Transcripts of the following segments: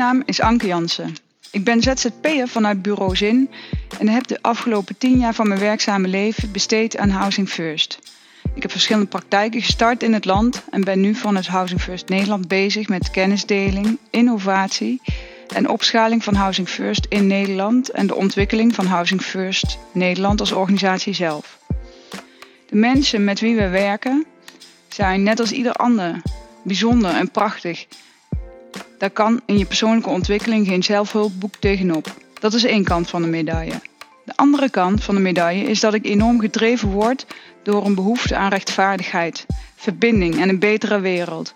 naam is Anke Jansen. Ik ben ZZP'er vanuit Bureau Zin en heb de afgelopen tien jaar van mijn werkzame leven besteed aan Housing First. Ik heb verschillende praktijken gestart in het land en ben nu vanuit Housing First Nederland bezig met kennisdeling, innovatie en opschaling van Housing First in Nederland en de ontwikkeling van Housing First Nederland als organisatie zelf. De mensen met wie we werken zijn net als ieder ander bijzonder en prachtig. Daar kan in je persoonlijke ontwikkeling geen zelfhulpboek tegenop. Dat is één kant van de medaille. De andere kant van de medaille is dat ik enorm gedreven word door een behoefte aan rechtvaardigheid, verbinding en een betere wereld.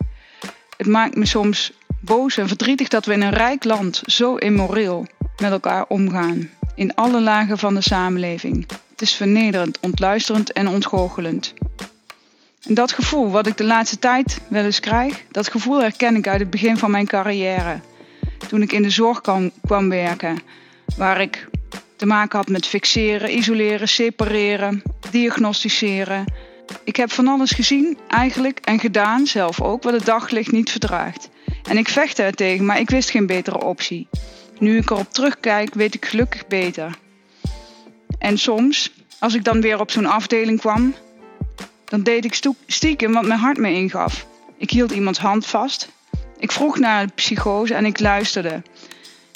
Het maakt me soms boos en verdrietig dat we in een rijk land zo immoreel met elkaar omgaan. In alle lagen van de samenleving. Het is vernederend, ontluisterend en ontgoochelend. En dat gevoel wat ik de laatste tijd wel eens krijg, dat gevoel herken ik uit het begin van mijn carrière. Toen ik in de zorg kwam, kwam werken, waar ik te maken had met fixeren, isoleren, separeren, diagnosticeren. Ik heb van alles gezien, eigenlijk, en gedaan zelf ook, wat het daglicht niet verdraagt. En ik vechtte er tegen, maar ik wist geen betere optie. Nu ik erop terugkijk, weet ik gelukkig beter. En soms, als ik dan weer op zo'n afdeling kwam, dan deed ik stiekem wat mijn hart me ingaf. Ik hield iemands hand vast. Ik vroeg naar de psychose en ik luisterde.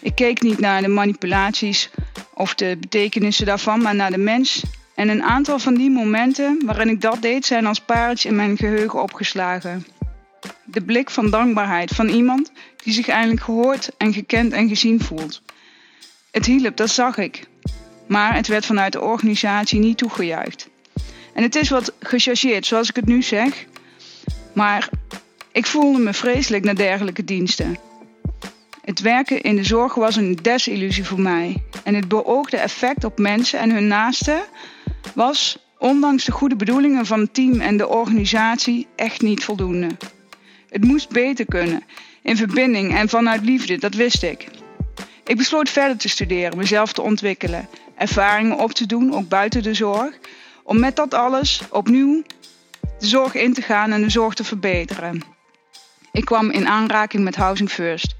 Ik keek niet naar de manipulaties of de betekenissen daarvan, maar naar de mens. En een aantal van die momenten waarin ik dat deed, zijn als pareltjes in mijn geheugen opgeslagen. De blik van dankbaarheid van iemand die zich eindelijk gehoord en gekend en gezien voelt. Het hielp, dat zag ik. Maar het werd vanuit de organisatie niet toegejuicht. En het is wat gechargeerd, zoals ik het nu zeg. Maar ik voelde me vreselijk naar dergelijke diensten. Het werken in de zorg was een desillusie voor mij. En het beoogde effect op mensen en hun naasten was, ondanks de goede bedoelingen van het team en de organisatie, echt niet voldoende. Het moest beter kunnen, in verbinding en vanuit liefde, dat wist ik. Ik besloot verder te studeren, mezelf te ontwikkelen, ervaringen op te doen, ook buiten de zorg, om met dat alles opnieuw de zorg in te gaan en de zorg te verbeteren. Ik kwam in aanraking met Housing First.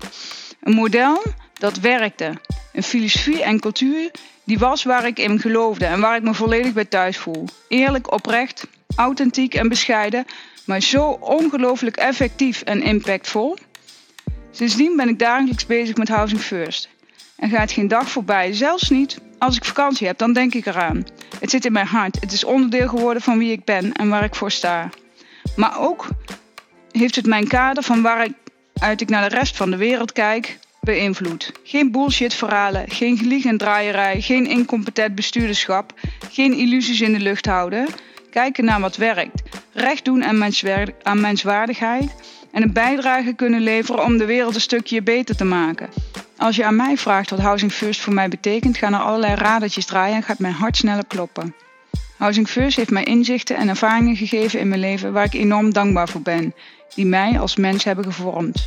Een model dat werkte. Een filosofie en cultuur die was waar ik in geloofde en waar ik me volledig bij thuis voel. Eerlijk, oprecht, authentiek en bescheiden, maar zo ongelooflijk effectief en impactvol. Sindsdien ben ik dagelijks bezig met Housing First. En gaat geen dag voorbij, zelfs niet als ik vakantie heb, dan denk ik eraan. Het zit in mijn hart. Het is onderdeel geworden van wie ik ben en waar ik voor sta. Maar ook heeft het mijn kader van waaruit ik naar de rest van de wereld kijk beïnvloed. Geen bullshit verhalen, geen gelieg en draaierij, geen incompetent bestuurderschap, geen illusies in de lucht houden. Kijken naar wat werkt. Recht doen aan menswaardigheid en een bijdrage kunnen leveren om de wereld een stukje beter te maken. Als je aan mij vraagt wat Housing First voor mij betekent, gaan er allerlei radertjes draaien en gaat mijn hart sneller kloppen. Housing First heeft mij inzichten en ervaringen gegeven in mijn leven waar ik enorm dankbaar voor ben, die mij als mens hebben gevormd.